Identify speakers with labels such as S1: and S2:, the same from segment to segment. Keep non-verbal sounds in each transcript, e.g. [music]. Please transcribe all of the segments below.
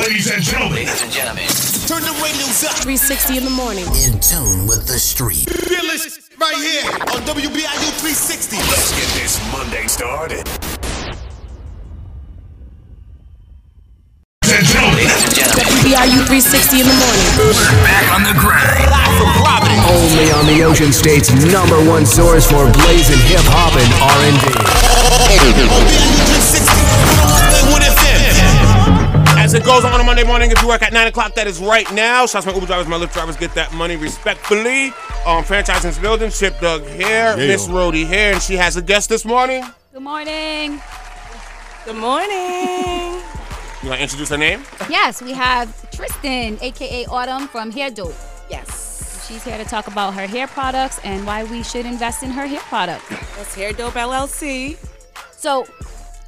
S1: Ladies and gentlemen.
S2: Ladies and gentlemen.
S3: Turn the radios up.
S4: 360 in the morning.
S5: In tune with the street.
S3: Fearless right here on WBRU 360.
S1: Let's get this Monday started. Ladies and gentlemen.
S2: Ladies and gentlemen.
S4: WBRU 360 in the morning.
S1: We're back on the grind.
S3: Live from Providence.
S6: Only on the Ocean State's number one source for blazing hip hop and R&B.
S3: WBIU 360. 101.1 FM.
S7: As it goes on a Monday morning, if you work at 9 o'clock, that is right now. Shouts to my Uber drivers, my Lyft drivers, get that money respectfully. Um, franchising's building, Chip Doug here, Miss Rhodey here, and she has a guest this morning.
S8: Good morning.
S9: Good morning.
S7: You want to introduce her name?
S8: Yes, we have Tristan, aka Autumn from Hair Dope.
S9: yes.
S8: She's here to talk about her hair products and why we should invest in her hair products.
S9: That's Hair Dope LLC.
S8: So,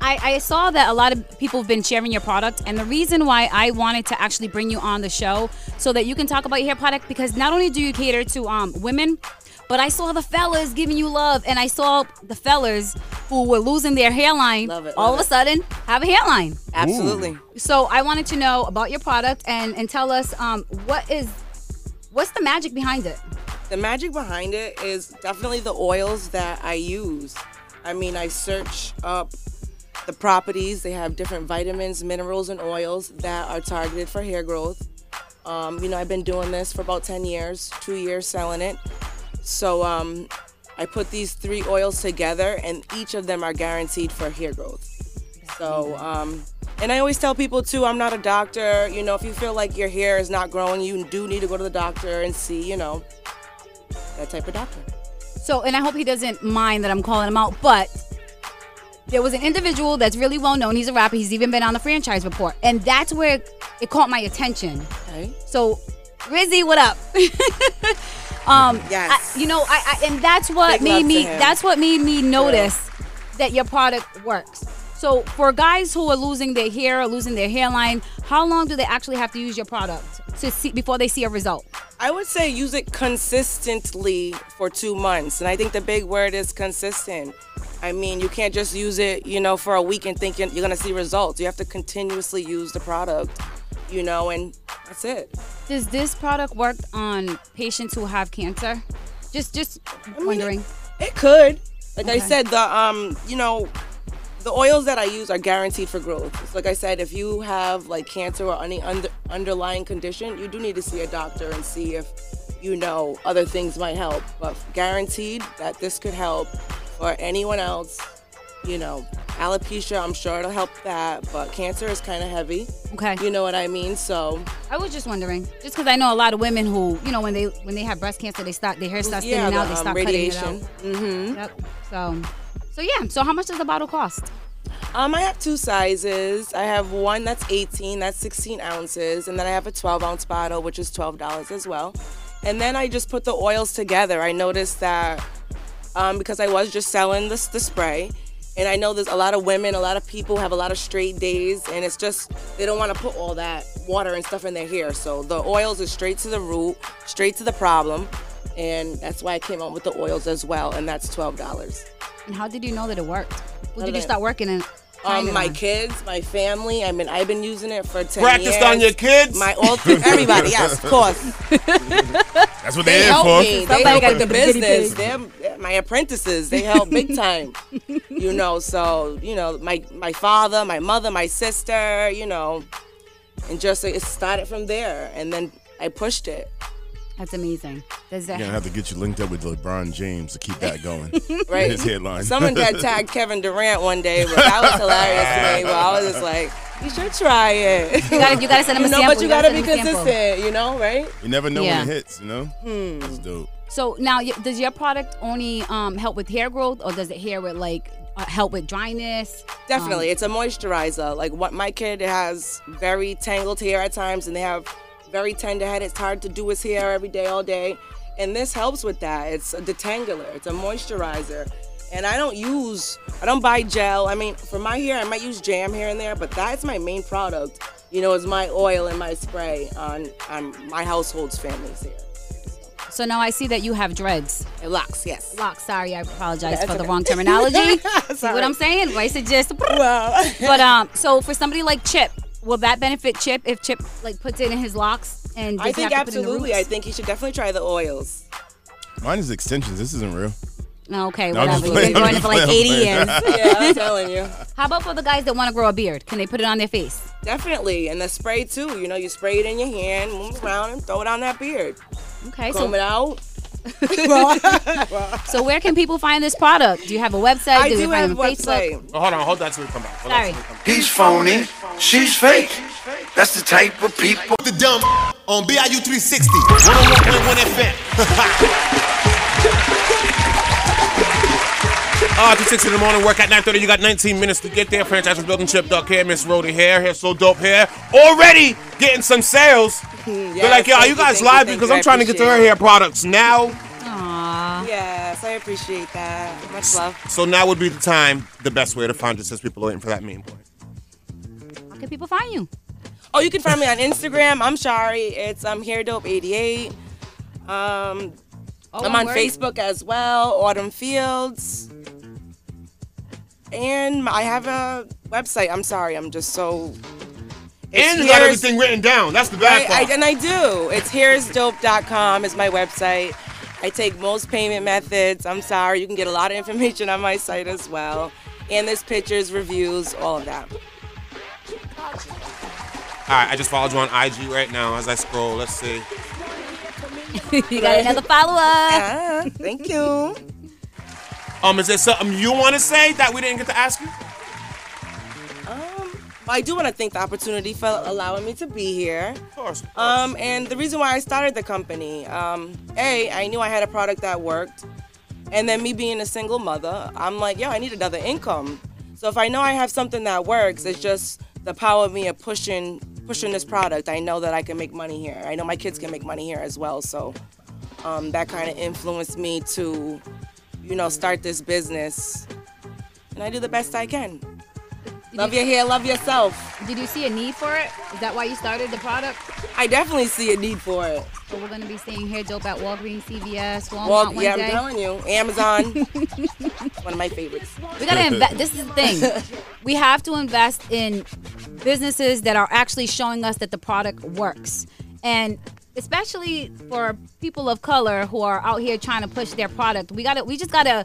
S8: I, I saw that a lot of people have been sharing your product, and the reason why I wanted to actually bring you on the show so that you can talk about your hair product because not only do you cater to um, women, but I saw the fellas giving you love, and I saw the fellas who were losing their hairline
S9: Love it,
S8: all
S9: love
S8: of a sudden have a hairline.
S9: Absolutely.
S8: So I wanted to know about your product and and tell us um, what is what's the magic behind it.
S9: The magic behind it is definitely the oils that I use. I mean, I search up the properties. They have different vitamins, minerals, and oils that are targeted for hair growth. Um, you know, I've been doing this for about 10 years, two years selling it. So um, I put these three oils together, and each of them are guaranteed for hair growth. So, um, and I always tell people too, I'm not a doctor. You know, if you feel like your hair is not growing, you do need to go to the doctor and see, you know, that type of doctor.
S8: So and I hope he doesn't mind that I'm calling him out, but there was an individual that's really well known. He's a rapper. He's even been on the franchise report, and that's where it caught my attention.
S9: Okay.
S8: So, Rizzy, what up? [laughs] um,
S9: Yes.
S8: I- you know, I, I and that's what
S9: Big
S8: made me. That's what made me notice that your product works. So, for guys who are losing their hair or losing their hairline, how long do they actually have to use your product to see before they see a result?
S9: I would say use it consistently for two months. And I think the big word is consistent. I mean, you can't just use it, you know, for a week and think you're going to see results. You have to continuously use the product, you know, and that's it.
S8: Does this product work on patients who have cancer? Just, just wondering.
S9: It could. Like I said, the um, you know, the oils that I use are guaranteed for growth. It's like I said, if you have like cancer or any under, underlying condition, you do need to see a doctor and see if you know other things might help. But guaranteed that this could help for anyone else. You know, alopecia, I'm sure it'll help that, but cancer is kind of heavy.
S8: Okay.
S9: You know what I mean? So
S8: I was just wondering, just because I know a lot of women who, you know, when they when they have breast cancer, they start their hair starts
S9: yeah,
S8: thinning out, they
S9: um,
S8: start
S9: radiation.
S8: cutting it out. Mm-hmm. Yep. So, so yeah. So how much does the bottle cost?
S9: Um, I have two sizes. I have one that's 18, that's 16 ounces, and then I have a 12 ounce bottle, which is $12 as well. And then I just put the oils together. I noticed that um, because I was just selling this the spray, and I know there's a lot of women, a lot of people have a lot of straight days, and it's just they don't want to put all that water and stuff in their hair. So the oils is straight to the root, straight to the problem, and that's why I came up with the oils as well, and that's twelve dollars.
S8: And how did you know that it worked? Did
S9: did
S8: you start working in? Trying
S9: Um, my kids, my family. I mean, I've been using it for ten
S7: Practiced
S9: years.
S7: on your kids?
S9: My all [laughs] everybody, yes, of course.
S1: That's what
S9: They
S1: they're here
S9: help
S1: for.
S9: me. They
S8: Somebody
S9: help
S8: gotta
S9: with the
S8: get the guinea
S9: business.
S8: pig.
S9: They're, they're my apprentices. They help big [laughs] time. you know, so you know, my my father, my mother, my sister. You know, and just it started from there, and then I pushed it.
S8: That's amazing. Does that?
S1: You're gonna have to get you linked up with LeBron James to keep that going. [laughs]
S9: Right.
S1: His headline.
S9: Someone had tagged Kevin Durant one day, but that was hilarious to me. But I was just like, you should try it.
S8: You gotta, you gotta send him a [laughs]
S9: know,
S8: sample.
S9: but you gotta be
S8: send him a sample.
S9: consistent. You know, right?
S1: you never know
S8: Yeah.
S1: when it hits. You know.
S9: Hmm.
S1: That's dope.
S8: So now, does your product only um, help with hair growth, or does it hair with like uh, help with dryness?
S9: Definitely,
S8: Um,
S9: it's a moisturizer. Like what my kid has very tangled hair at times, and they have very tender head. It's hard to do his hair every day, all day, and this helps with that. It's a detangler. It's a moisturizer, and I don't use, I don't buy gel. I mean, for my hair, I might use jam here and there, but that's my main product. You know, is my oil and my spray on on my household's family's hair.
S8: So now I see that you have dreads.
S9: It locks, yes.
S8: Locks. Sorry, I apologize for the wrong [laughs] terminology. see what I'm saying? Why suggest?
S9: Well, [laughs]
S8: But um, so for somebody like Chip, will that benefit Chip if Chip like puts it in his locks and
S9: I
S8: doesn't
S9: think
S8: have to put in the
S9: absolutely. I think he should definitely try the oils.
S1: Mine is extensions. This isn't real.
S8: Okay,
S1: No, I'm
S8: whatever. You've been
S1: I'm
S8: growing it for like 80 years. [laughs]
S9: Yeah, I'm telling you.
S8: How about for the guys that want to grow a beard? Can they put it on their face?
S9: Definitely. And the spray too. You know, you spray it in your hand, move around, and throw it on that beard.
S8: Okay,
S9: Comb
S8: so
S9: it out. [laughs] [laughs]
S8: so where can people find this product? Do you have a website?
S9: I
S8: do
S9: do have a
S8: on
S9: website.
S7: Oh, hold on, hold that till we come back. Hold
S8: Sorry.
S7: on till we come back.
S5: He's phony. She's fake. That's the type of people.
S3: The dumb on BRU 360.
S7: 101.1 FM. Uh, [laughs] to 6 in the morning, work at 9.30. You got 19 minutes to get there. Franchise was building Chip Duck hair, Miss Rhodey hair, hair so dope hair. Already getting some sales. They're like, yo,
S9: thank
S7: you guys
S9: thank
S7: live
S9: thank
S7: because
S9: you.
S7: I'm trying to get to her hair products now.
S8: Aww.
S9: it. Yes, I appreciate that. Much love.
S7: So now would be the time, the best way to find you since people are waiting for that main point.
S8: How can people find you?
S9: Oh, you can find me on Instagram. I'm Shari. It's um hairdope88. Um,
S8: Oh,
S9: I'm on
S8: word?
S9: Facebook as well. Autumn Fields. And I have a website. I'm sorry. I'm just so. It's
S7: And you got everything written down. That's the bad
S9: I,
S7: part.
S9: I, and I do. It's hairsdope.com is my website. I take most payment methods. I'm sorry. You can get a lot of information on my site as well. And there's pictures, reviews, all of that.
S7: All right, I just followed you on IG right now as I scroll. Let's see.
S8: you got another follower.
S9: Ah, thank you.
S7: Um, is there something you want to say that we didn't get to ask you?
S9: I do want to thank the opportunity for allowing me to be here.
S7: Of course. of course.
S9: Um, and the reason why I started the company, um, A, I knew I had a product that worked. And then me being a single mother, I'm like, yo, I need another income. So if I know I have something that works, it's just the power of me of pushing pushing this product. I know that I can make money here. I know my kids can make money here as well. So um, that kind of influenced me to, you know, start this business. And I do the best I can. Love your hair, love yourself.
S8: Did you see a need for it? Is that why you started the product?
S9: I definitely see a need for it.
S8: So we're gonna be seeing hair dope at Walgreens, CVS, Walmart
S9: Well, yeah. I'm telling you, Amazon, [laughs] one of my favorites.
S8: We gotta invest. This is the thing. [laughs] We have to invest in businesses that are actually showing us that the product works, and especially for people of color who are out here trying to push their product. We gotta. We just gotta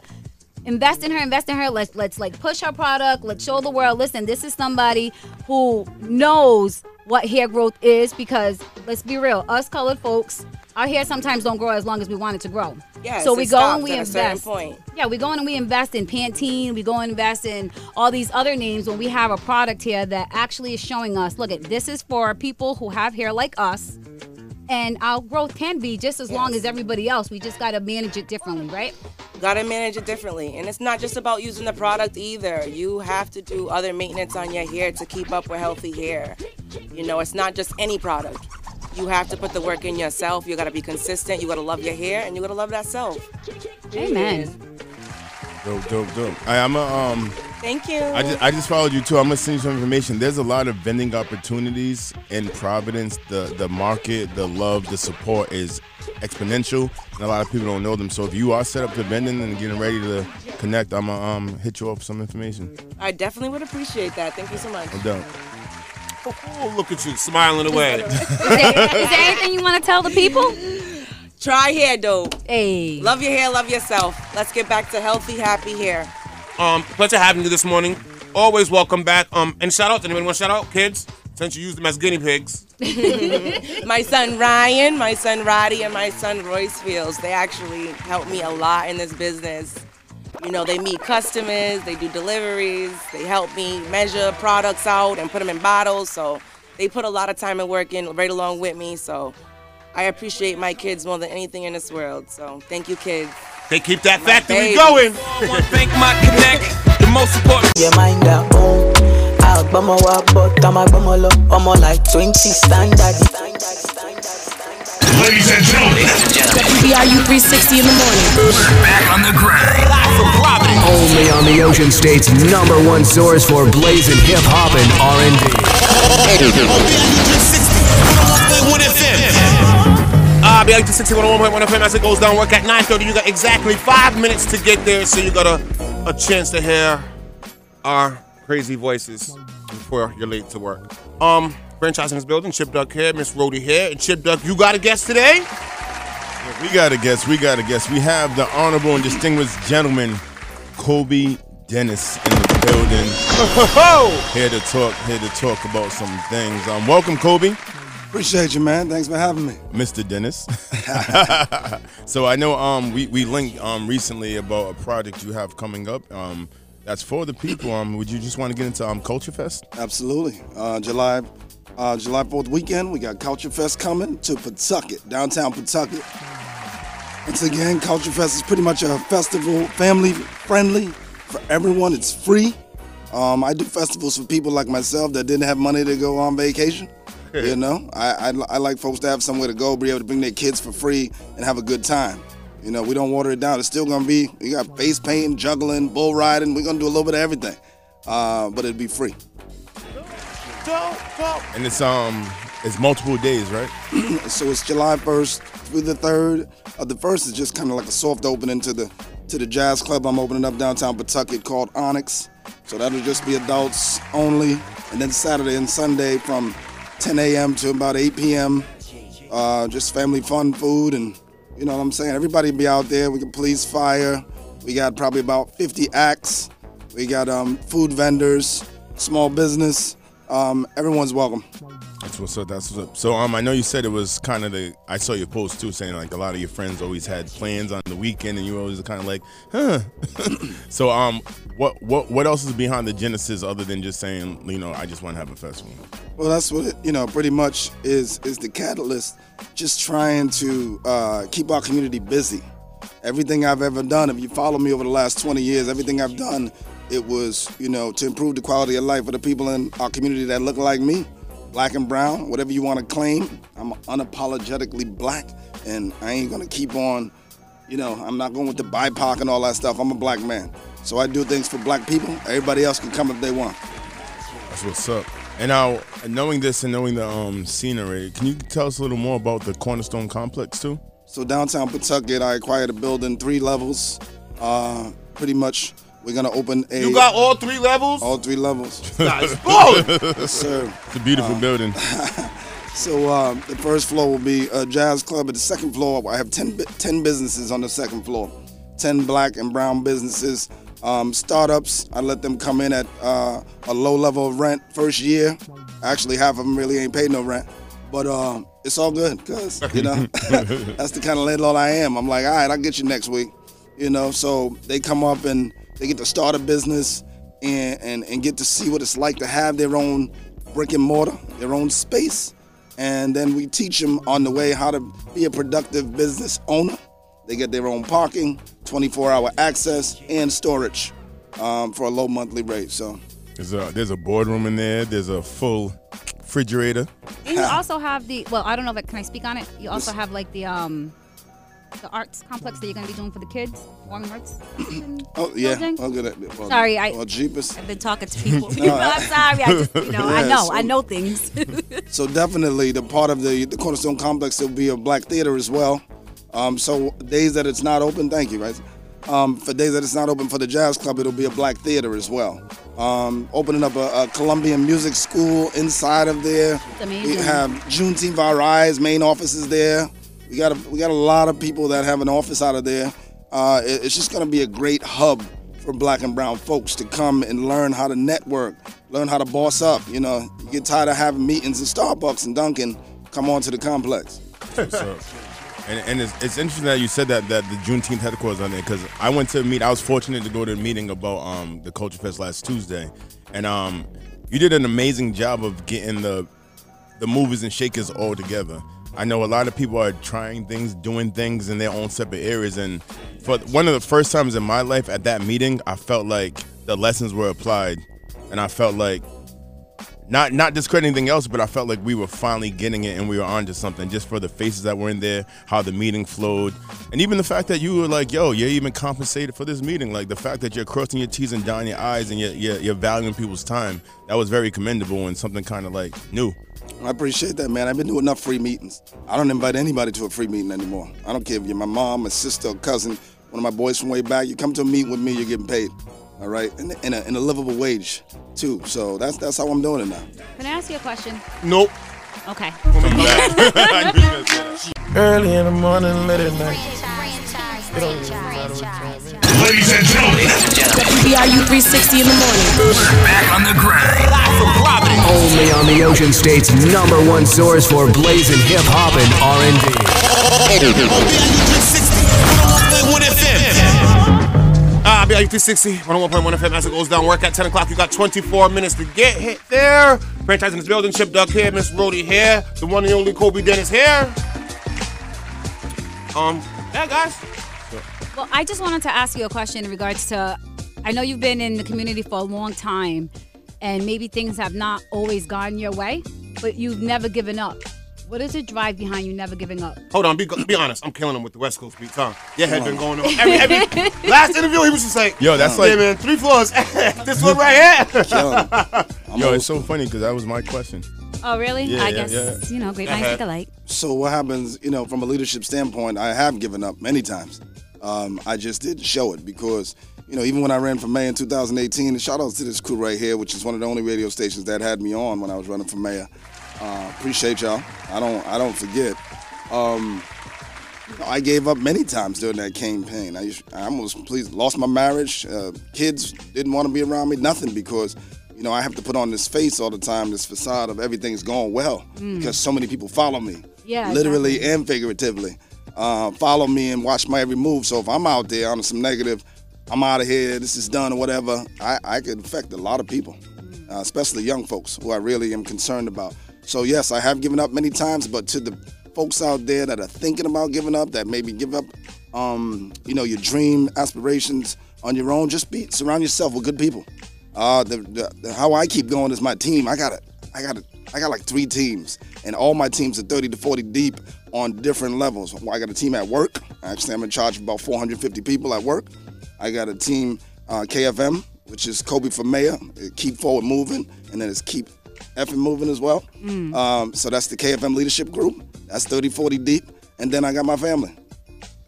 S8: invest in her. Invest in her. Let's let's like push her product. Let's show the world. Listen, this is somebody who knows what hair growth is because let's be real, us colored folks. Our hair sometimes don't grow as long as we want it to grow.
S9: Yes,
S8: so we go and we
S9: at a certain
S8: invest. Yeah, we go in and we invest in Pantene. We go and invest in all these other names when we have a product here that actually is showing us, look at this is for people who have hair like us, and our growth can be just as long as everybody else. We just got to manage it differently, right?
S9: Gotta manage it differently. And it's not just about using the product either. You have to do other maintenance on your hair to keep up with healthy hair. You know, it's not just any product. You have to put the work in yourself. You gotta be consistent. You gotta love your hair and you gotta love that self.
S8: Amen.
S1: Dope, dope, dope. I, I'm a um.
S9: Thank you.
S1: I just, I just followed you too. I'm gonna send you some information. There's a lot of vending opportunities in Providence. The the market, the love, the support is exponential, and a lot of people don't know them. So if you are set up to vending and getting ready to connect, I'm gonna um, hit you up with some information.
S9: I definitely would appreciate that. Thank you so much.
S1: No doubt.
S7: Oh, look at you smiling away.
S8: Is [laughs] there, is there anything you want to tell the people?
S9: Try hair dope.
S8: Hey.
S9: Love your hair, love yourself. Let's get back to healthy, happy hair.
S7: Um, pleasure having you this morning. Always welcome back. Um, and shout out to anyone want to shout out kids since you used them as guinea pigs. [laughs]
S9: my son Ryan, my son Roddy, and my son Royce Fields, they actually help me a lot in this business. You know, they meet customers, they do deliveries, they help me measure products out and put them in bottles. So they put a lot of time and work in right along with me. So I appreciate my kids more than anything in this world. So thank you, kids.
S7: They keep that
S9: My
S7: factory
S9: baby.
S7: going.
S2: Thank my connect, the most important.
S10: You mind that home. Alabama wa but I'm a bumolo. I'm like 20 standard.
S1: Ladies and gentlemen,
S4: WBRU 360 in the morning.
S6: Back on the grind.
S7: Live from Providence.
S6: Only on the Ocean State's number one source for blazing hip hop and R&B.
S3: BRU 360. 101.1 FM.
S7: Be like to 61.1 FM as it goes down. Work at 9:30. You got exactly five minutes to get there, so you got a, a chance to hear our crazy voices before you're late to work. Um, franchising is building. Chip Duck here, Miss Rhodey here, and Chip Duck, you got a guest today?
S1: We got a guest. We got a guest. We have the honorable and distinguished gentleman, Kobi Dennis, in the building. here to talk. Here to talk about some things. Um, welcome, Kobi.
S11: Appreciate you, man. Thanks for having me.
S1: Mr. Dennis. [laughs] [laughs] so I know um we, we linked um recently about a project you have coming up. Um that's for the people. Um would you just want to get into um Culture Fest?
S11: Absolutely. Uh, July uh, July 4th weekend, we got Culture Fest coming to Pawtucket, downtown Pawtucket. Once again, Culture Fest is pretty much a festival, family friendly for everyone. It's free. Um, I do festivals for people like myself that didn't have money to go on vacation. You know, I, I, I like folks to have somewhere to go, be able to bring their kids for free and have a good time. You know, we don't water it down. It's still gonna be. We got face painting, juggling, bull riding. We're gonna do a little bit of everything, uh, but it'd be free.
S1: And it's um it's multiple days, right? [clears throat]
S11: so it's July 1st through the 3rd. Uh, the first is just kind of like a soft opening to the to the jazz club I'm opening up downtown Pawtucket called Onyx. So that'll just be adults only. And then Saturday and Sunday from 10 a.m. to about 8 p.m. Uh, just family fun food and you know what I'm saying. Everybody be out there. We can police fire. We got probably about 50 acts. We got um, food vendors, small business. Um, everyone's welcome.
S1: That's what's up. That's what's up. So um, I know you said it was kind of the. I saw your post too, saying like a lot of your friends always had plans on the weekend, and you were always kind of like, huh. [laughs] so um, what what what else is behind the genesis other than just saying, you know, I just want to have a festival?
S11: Well, that's what it, you know. Pretty much is is the catalyst. Just trying to uh, keep our community busy. Everything I've ever done, if you follow me over the last 20 years, everything I've done, it was you know to improve the quality of life for the people in our community that look like me, black and brown, whatever you want to claim. I'm unapologetically black, and I ain't gonna keep on. You know, I'm not going with the BIPOC and all that stuff. I'm a black man, so I do things for black people. Everybody else can come if they want.
S1: That's what's up. And now, knowing this and knowing the um scenery, can you tell us a little more about the Cornerstone Complex too?
S11: So downtown Pawtucket, I acquired a building, three levels. Uh, pretty much, we're gonna open a.
S7: You got all three levels?
S11: All three levels. [laughs]
S7: That's balling.
S11: yes, sir.
S1: It's a beautiful
S11: Uh,
S1: building. [laughs]
S11: So uh, the first floor will be a jazz club. At the second floor, I have 10, 10 businesses on the second floor, 10 black and brown businesses. Um, startups, I let them come in at uh, a low level of rent first year. Actually, half of them really ain't paid no rent. But um, it's all good because, you know, [laughs] that's the kind of landlord I am. I'm like, all right, I'll get you next week. You know, so they come up and they get to start a business and, and, and get to see what it's like to have their own brick and mortar, their own space and then we teach them on the way how to be a productive business owner. They get their own parking, 24-hour access, and storage um, for a low monthly rate. So
S1: There's a there's a boardroom in there. There's a full refrigerator.
S8: And you also have the well, I don't know if I, can I speak on it. You also have like the um the arts complex that you're gonna be doing for the kids, warming arts.
S11: Oh yeah,
S8: Building?
S11: I'll get it. Well,
S8: Sorry, I-
S11: well, Jeepers.
S8: I've been talking to people.
S11: No, [laughs] [laughs]
S8: I'm sorry. I just, you know, I know,
S11: so-
S8: I know things. [laughs]
S11: So definitely, the part of the the Cornerstone Complex will be a black theater as well. Um, so days that it's not open, thank you, right? Um, for days that it's not open for the jazz club, it'll be a black theater as well. Um, opening up a, a Colombian music school inside of there.
S8: amazing.
S11: We have Juneteenth RI's main office is there. We got a, we got a lot of people that have an office out of there. Uh, it- it's just going to be a great hub for black and brown folks to come and learn how to network, learn how to boss up. You know, you get tired of having meetings at Starbucks and Dunkin', come on to the complex.
S1: And and it's, it's interesting that you said that that the Juneteenth headquarters on there because I went to meet. I was fortunate to go to a meeting about um the Culture Fest last Tuesday, and um you did an amazing job of getting the the movers and shakers all together. I know a lot of people are trying things, doing things in their own separate areas, and for one of the first times in my life at that meeting, I felt like the lessons were applied, and I felt like not not discrediting anything else, but I felt like we were finally getting it and we were onto something just for the faces that were in there, how the meeting flowed, and even the fact that you were like, "Yo, you're even compensated for this meeting." Like the fact that you're crossing your T's and dotting your I's and you're, you're, you're valuing people's time. That was very commendable and something kind of like new.
S11: I appreciate that, man. I've been doing enough free meetings. I don't invite anybody to a free meeting anymore. I don't care if you're my mom, my sister, or cousin, one of my boys from way back. You come to a meeting with me, you're getting paid. All right, in, in, a, in a livable wage too. So that's that's how I'm doing it now.
S8: Can I ask you a question?
S7: Nope.
S8: Okay. [laughs]
S12: Early in the morning, late at night.
S6: Ladies and gentlemen,
S4: WBRU 360 in the morning.
S6: back on the grind. Only on the Ocean State's number one source for blazing hip hop and R&B.
S7: Ah, BRU 360, 101.1 FM as it goes down. Work at 10 o'clock. You got 24 minutes to get hit there. Franchise in this building. Chip Duck here. Miss Rhodey here. The one and only Kobi Dennis here. Um, yeah, guys.
S8: Well, I just wanted to ask you a question in regards to I know you've been in the community for a long time and maybe things have not always gone your way, but you've never given up. What is the drive behind you never giving up?
S7: Hold on, be be honest. I'm killing him with the West Coast beats, huh? Yeah, had been going on. Every, every, [laughs] last interview, he was just like,
S1: Yo, that's
S7: yeah,
S1: like-
S7: man, three floors. [laughs] this one right here. [laughs]
S1: Yo, it's so funny because that was my question.
S8: Oh, really?
S11: Yeah,
S8: I
S11: yeah,
S8: guess,
S11: yeah.
S8: you know, great minds think alike.
S11: So what happens, you know, from a leadership standpoint, I have given up many times. Um, I just didn't show it because, you know, even when I ran for mayor in 2018, and shout out to this crew right here, which is one of the only radio stations that had me on when I was running for mayor. Uh, appreciate y'all. I don't, I don't forget. Um, I gave up many times during that campaign. I, used, I almost please lost my marriage. Uh, kids didn't want to be around me. Nothing because, you know, I have to put on this face all the time, this facade of everything's going well
S8: Mm.
S11: because so many people follow me
S8: Yeah,
S11: literally and figuratively. Uh, follow me and watch my every move. So if I'm out there on some negative, I'm out of here, this is done or whatever, I, I could affect a lot of people, uh, especially young folks who I really am concerned about. So yes, I have given up many times, but to the folks out there that are thinking about giving up, that maybe give up, um, you know, your dream aspirations on your own, just be surround yourself with good people. Uh, the, the, the- how I keep going is my team. I got it. I got it. I got like three teams, and all my teams are 30 to 40 deep on different levels. I got a team at work. Actually, I'm in charge of about 450 people at work. I got a team, uh, KFM, which is Kobi for Mayor. Keep forward moving, and then it's keep effing moving as well. Um, so that's the KFM leadership group. That's 30, 40 deep, and then I got my family,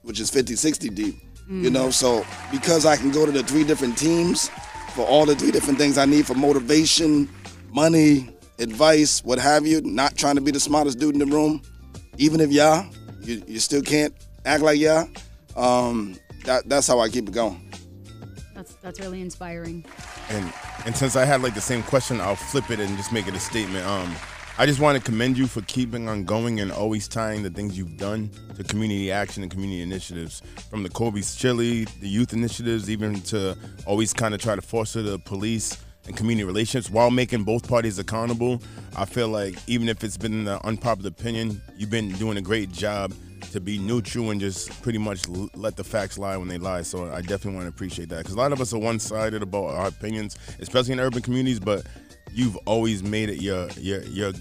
S11: which is 50, 60 deep. You know, so because I can go to the three different teams for all the three different things I need for motivation, money, advice, what have you, not trying to be the smartest dude in the room, even if y'all, you, you still can't act like y'all. Um, that, that's how I keep it going.
S8: That's that's really inspiring.
S1: And and since I had like the same question, I'll flip it and just make it a statement. Um, I just want to commend you for keeping on going and always tying the things you've done to community action and community initiatives. From the Kobi's Chili, the youth initiatives, even to always kind of try to foster the police and community relationships while making both parties accountable. I feel like even if it's been an unpopular opinion, you've been doing a great job to be neutral and just pretty much let the facts lie when they lie. So I definitely want to appreciate that because a lot of us are one-sided about our opinions, especially in urban communities. But you've always made it your your your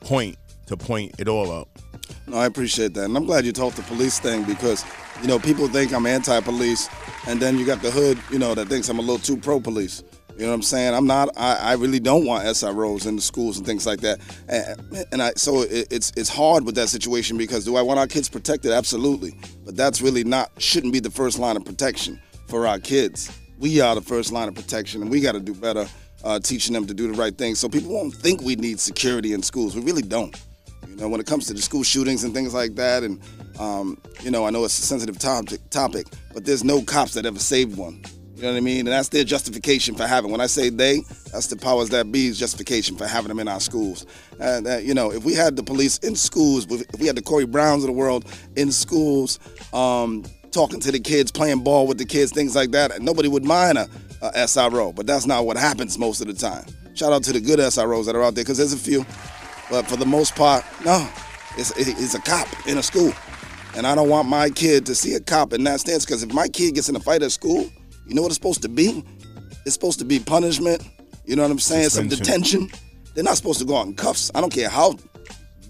S1: point to point it all out.
S11: No, I appreciate that. And I'm glad you talked the police thing because, you know, people think I'm anti police, and then you got the hood, you know, that thinks I'm a little too pro police. You know what I'm saying? I'm not. I, I really don't want SROs in the schools and things like that. And, and I so it, it's it's hard with that situation because do I want our kids protected? Absolutely. But that's really not shouldn't be the first line of protection for our kids. We are the first line of protection, and we got to do better uh, teaching them to do the right thing. So people won't think we need security in schools. We really don't. You know, when it comes to the school shootings and things like that, and um, you know, I know it's a sensitive topic, topic, but there's no cops that ever saved one. You know what I mean? And that's their justification for having. When I say they, that's the powers that be's justification for having them in our schools. And uh, you know, if we had the police in schools, if we had the Corey Browns of the world in schools, um, talking to the kids, playing ball with the kids, things like that, nobody would mind a, a SRO. But that's not what happens most of the time. Shout out to the good SROs that are out there, because there's a few. But for the most part, no, it's, it's a cop in a school. And I don't want my kid to see a cop in that stance because if my kid gets in a fight at school, you know what it's supposed to be? It's supposed to be punishment. You know what I'm saying? Some detention. They're not supposed to go out in cuffs. I don't care how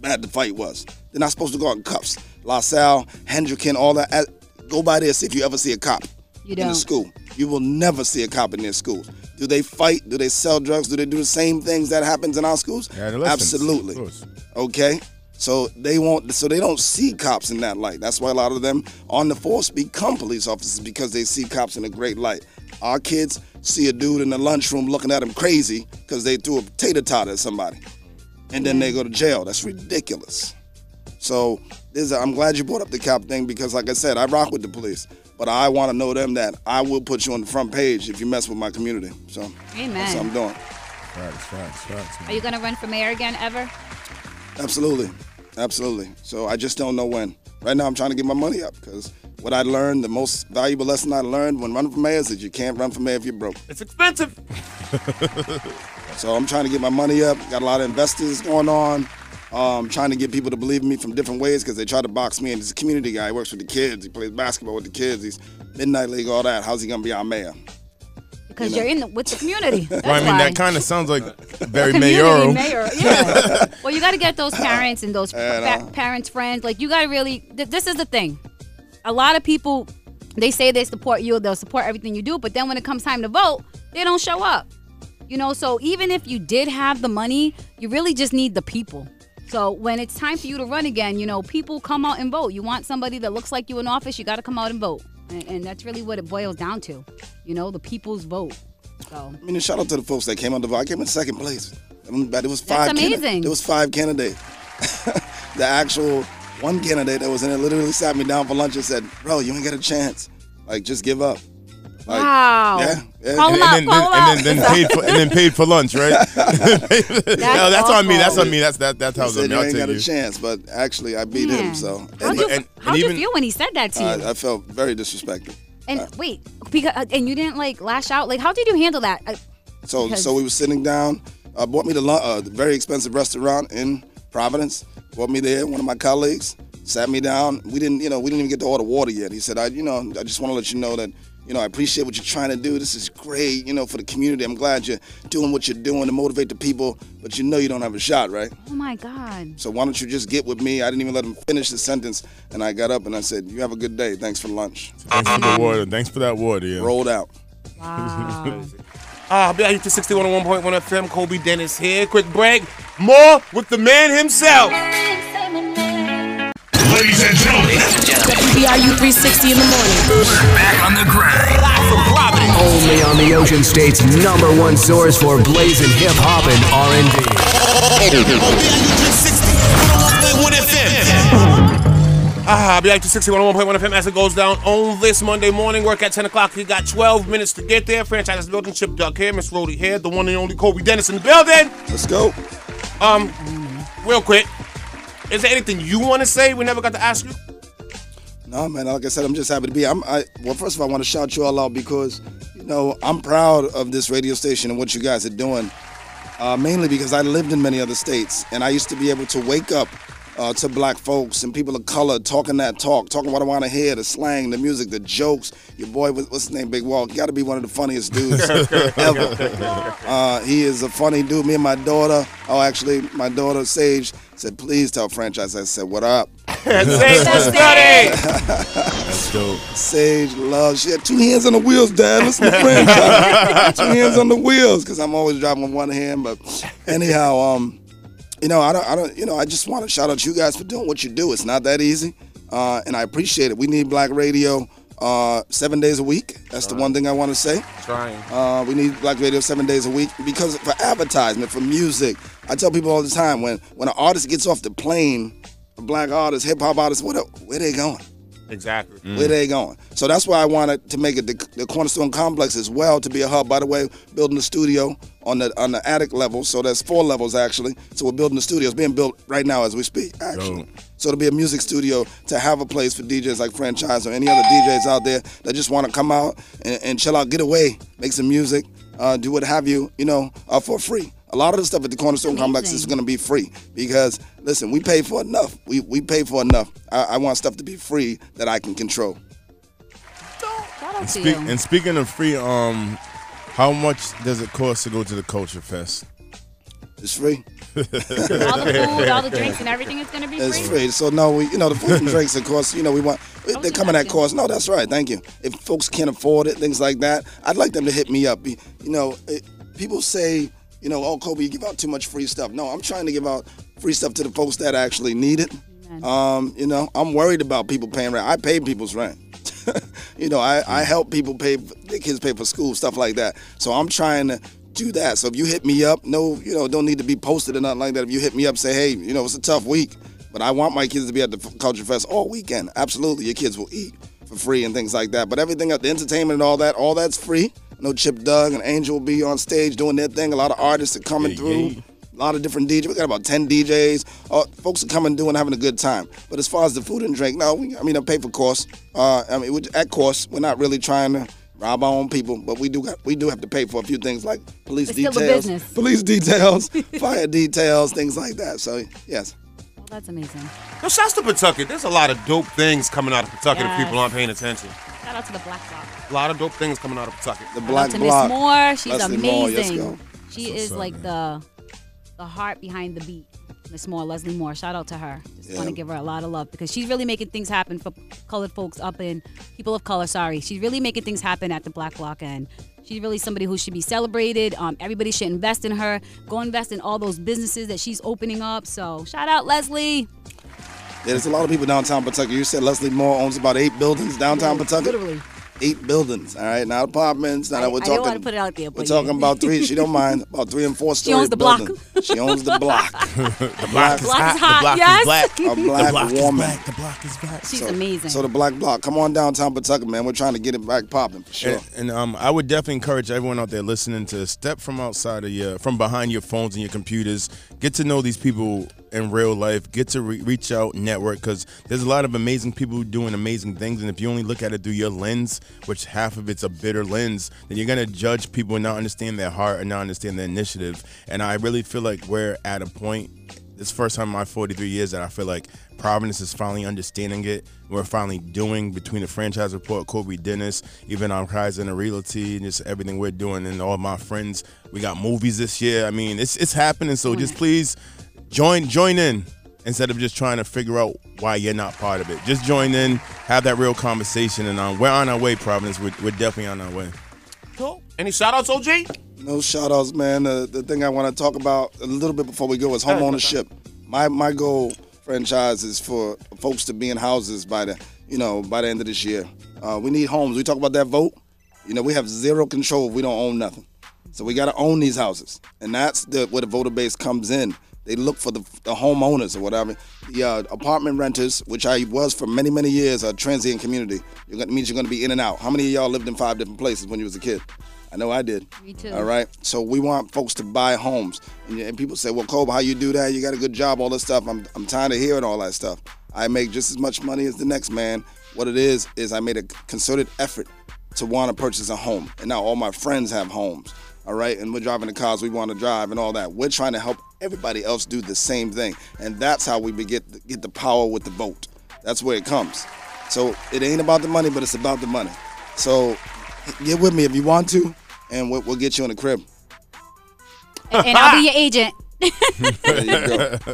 S11: bad the fight was. They're not supposed to go out in cuffs. LaSalle, Hendricken, all that. Go by there, see if you ever see a cop
S8: You
S11: in
S8: don't.
S11: the school. You will never see a cop in their schools. Do they fight? Do they sell drugs? Do they do the same things that happens in our schools? Absolutely. Okay. So they won't. So they don't see cops in that light. That's why a lot of them on the force become police officers because they see cops in a great light. Our kids see a dude in the lunchroom looking at him crazy because they threw a tater tot at somebody, and then they go to jail. That's ridiculous. So this, I'm glad you brought up the cop thing because, like I said, I rock with the police, but I want to know them that I will put you on the front page if you mess with my community. So
S8: Amen.
S11: that's what I'm doing.
S1: Facts, facts, facts.
S8: Are you gonna run for mayor again ever?
S11: Absolutely, absolutely. So I just don't know when. Right now, I'm trying to get my money up because what I learned, the most valuable lesson I learned when running for mayor is that you can't run for mayor if you're broke.
S7: It's expensive. [laughs]
S11: So I'm trying to get my money up. Got a lot of investors going on. Um, trying to get people to believe in me from different ways because they try to box me in. He's a community guy. He works with the kids. He plays basketball with the kids. He's midnight league, all that. How's he gonna be our mayor?
S8: Because
S11: You know.
S8: you're in the, with the community. [laughs] That's
S1: Well, I mean,
S8: why.
S1: that kind of sounds like [laughs] very
S8: community
S1: mayoral.
S8: mayor, yeah. [laughs] well, you got to get those parents and those
S11: Yeah,
S8: pa- parents, friends. Like, you got to really. Th- this is the thing. A lot of people, they say they support you, they'll support everything you do, but then when it comes time to vote, they don't show up. You know, so even if you did have the money, you really just need the people. So when it's time for you to run again, you know, people come out and vote. You want somebody that looks like you in office, you got to come out and vote. And, and that's really what it boils down to. You know, the people's vote. So.
S11: I mean, shout out to the folks that came on the vote. I came in second place. I mean, but it was
S8: That's
S11: five. candid-
S8: amazing.
S11: There was five candidates. [laughs] the actual one candidate that was in it literally sat me down for lunch and said, "Bro, you ain't got a chance. Like, just give up." Like,
S8: Wow.
S11: Yeah. yeah.
S8: Call him
S1: and,
S8: out,
S1: then,
S8: call him
S1: and then, then paid for and then paid for lunch, right? [laughs] [laughs] no, that's on me. That's on me. That's that. That's how
S11: said
S1: me.
S11: you
S1: I'll
S11: ain't
S1: take
S11: got a chance, but actually I beat him.
S8: Man.
S11: So
S8: How'd
S11: and,
S8: you,
S11: and,
S8: how'd you
S1: even-
S8: feel when he said that to you?
S11: I, I felt very disrespected.
S8: and wait, because uh, and you didn't like lash out. Like, how did you handle that? Uh,
S11: So
S8: Because-
S11: so we were sitting down. Uh, brought me to lu- uh, the very expensive restaurant in Providence. Brought me there. One of my colleagues sat me down. We didn't you know we didn't even get to order water yet. He said I you know I just want to let you know that. You know, I appreciate what you're trying to do. This is great, you know, for the community. I'm glad you're doing what you're doing to motivate the people, but you know you don't have a shot, right?
S8: oh my God.
S11: So why don't you just get with me? I didn't even let him finish the sentence, and I got up and I said, "You have a good day. Thanks for lunch."
S1: Thanks for the water. Thanks for that water. Yeah.
S11: Rolled out.
S8: Wow. [laughs]
S7: Ah, uh, to 61 on 1.1 FM. Kobi Dennis here. Quick break. More with the man himself.
S6: Ladies and gentlemen,
S4: WBRU 360 in the morning.
S6: back on the grind. Only on the Ocean State's number one source for blazing hip hop and R&B.
S7: Ah, be like to 61 on 1.1 FM as it goes down on this Monday morning. Work at 10 o'clock. You got 12 minutes to get there. Franchise building Chip Duck here. Miss Rhodey here. The one and only Kobi Dennis in the building.
S11: Let's go.
S7: Um, real quick. Is there anything you want to say? We never got to ask you.
S11: No, man. Like I said, I'm just happy to be. I'm. I, well, first of all, I want to shout you all out because, you know, I'm proud of this radio station and what you guys are doing. Uh, mainly because I lived in many other states, and I used to be able to wake up uh, to black folks and people of color talking that talk, talking what I want to hear, the slang, the music, the jokes. Your boy, what's what's his name, Big Wall? Got to be one of the funniest dudes [laughs] ever. Uh, he is a funny dude. Me and my daughter, oh, actually, my daughter Sage said, "Please tell franchise." I said, "What up?" [laughs]
S7: Sage the study. [laughs]
S1: That's dope.
S11: Sage loves. She had two hands on the wheels, Dad. Listen to franchise. two hands on the wheels, because I'm always driving with one hand. But anyhow, um, you know, I don't, I don't, you know, I just want to shout out you guys for doing what you do. It's not that easy, uh, and I appreciate it. We need black radio uh, seven days a week. That's the one thing I want to say.
S7: Trying.
S11: Uh, we need black radio seven days a week because for advertisement, for music. I tell people all the time when when an artist gets off the plane, a black artist, hip hop artist, what, where they going?
S7: Exactly.
S11: Where they going? So that's why I wanted to make it the, the Cornerstone Complex as well to be a hub. By the way, building a studio on the on the attic level. So there's four levels actually. So we're building the studio. It's being built right now as we speak. Actually.
S1: Dope.
S11: So to be a music studio to have a place for DJs like Franchise or any other DJs out there that just want to come out and, and chill out, get away, make some music, uh, do what have you, you know, uh, for free. A lot of the stuff at the Cornerstone Complex is going to be free because listen, we pay for enough. We we pay for enough. I, I want stuff to be free that I can control.
S8: Shout out to
S1: Speak,
S8: you.
S1: and speaking of free, um, how much does it cost to go to the Culture Fest?
S11: It's free.
S8: all the food, all the drinks, [laughs] and everything is gonna be
S11: It's
S8: free.
S11: free. So no, we you know the food and [laughs] drinks of course, you know, we want they're coming at cost. No, that's right. Thank you. If folks can't afford it, things like that, I'd like them to hit me up. You know, it, people say, you know, oh Kobi, you give out too much free stuff. No, I'm trying to give out free stuff to the folks that actually need it. Um, you know, I'm worried about people paying rent. I pay people's rent. [laughs] you know, I, I help people pay their kids pay for school, stuff like that. So I'm trying to do that. So if you hit me up, no, you know, don't need to be posted or nothing like that. If you hit me up, say, hey, you know, it's a tough week, but I want my kids to be at the Culture Fest all weekend. Absolutely, your kids will eat for free and things like that. But everything at the entertainment and all that, all that's free. I know Chip Doug and Angel will be on stage doing their thing. A lot of artists are coming through. A lot of different DJs. We got about 10 DJs. Uh, folks are coming doing having a good time. But as far as the food and drink, no, we, I mean, I pay for course. Uh, I mean, we- at course, we're not really trying to rob our own people, but we do got, we do have to pay for a few things like police
S8: It's still a
S11: details,
S8: business.
S11: police details, [laughs] fire details, things like that. So yes.
S8: Well, that's amazing.
S7: No, shouts to Pawtucket. There's a lot of dope things coming out of Pawtucket if people aren't paying attention.
S8: Shout out to the Black Block.
S7: A lot of dope things coming out of Pawtucket.
S11: The
S8: Shout out to Miss Moore. She's
S11: Leslie Moore,
S8: amazing.
S11: yes, go.
S8: she
S11: That's
S8: is
S11: what's up,
S8: like the the heart behind the beat. Miss Moore, Leslie Moore. Shout out to her. Just want to give her a lot of love because she's really making things happen for colored folks up in people of color. Sorry, she's really making things happen at the Black Block and. She's really somebody who should be celebrated. Um, everybody should invest in her. Go invest in all those businesses that she's opening up. So shout out Leslie.
S11: Yeah, there's a lot of people downtown Pawtucket. You said Leslie Moore owns about eight buildings downtown Pawtucket.
S8: Literally.
S11: Eight buildings. All right, not apartments. Not
S8: I-
S11: we're
S8: I didn't
S11: talking.
S8: wanna put it out there,
S11: we're
S8: but
S11: talking about three. She don't [laughs] mind about three and four
S8: She owns the block.
S11: She owns the block. [laughs]
S1: the
S11: block
S8: is Block is hot. hot, The block is black.
S11: A
S8: The
S11: black [laughs]
S1: block is
S11: woman.
S1: black. The block is back.
S8: She's
S11: So-
S8: amazing.
S11: So the black block. Come on downtown Pawtucket, man. We're trying to get it back popping for sure.
S1: And, and um, I would definitely encourage everyone out there listening to step from outside of your, from behind your phones and your computers. Get to know these people in real life. Get to re- reach out, network, because there's a lot of amazing people doing amazing things. And if you only look at it through your lens, which half of it's a bitter lens, then you're gonna judge people and not understand their heart and not understand their initiative. And I really feel like we're at a point. This first time in my 43 years that I feel like Providence is finally understanding it. We're finally doing between the franchise report, Kobi Dennis, even our Kaiser and the realty, and just everything we're doing, and all my friends. We got movies this year. I mean, it's it's happening. So just please join join in instead of just trying to figure out why you're not part of it. Just join in, have that real conversation, and um, we're on our way, Providence. We're, we're definitely on our way.
S7: Cool. Any shout outs, OG?
S11: No shout outs, man. Uh, the thing I want to talk about a little bit before we go is home ownership. My my goal franchise is for folks to be in houses by the you know by the end of this year. Uh, we need homes. We talk about that vote. You know, we have zero control if we don't own nothing. So we got to own these houses, and that's the where the voter base comes in. They look for the, the homeowners or whatever. The uh, apartment renters, which I was for many many years, a transient community. You're gonna, means you're going to be in and out. How many of y'all lived in five different places when you was a kid? I know I did.
S8: Me too.
S11: All right. So we want folks to buy homes, and, and people say, "Well, Kobi, how you do that? You got a good job, all this stuff." I'm I'm tired of hearing all that stuff. I make just as much money as the next man. What it is is I made a concerted effort to want to purchase a home, and now all my friends have homes. All right, and we're driving the cars we want to drive and all that. We're trying to help everybody else do the same thing, and that's how we be- get get the power with the vote. That's where it comes. So it ain't about the money, but it's about the money. So get with me if you want to, and we'll, we'll get you in the crib.
S8: and, and I'll be your agent. [laughs]
S11: There you go. [laughs]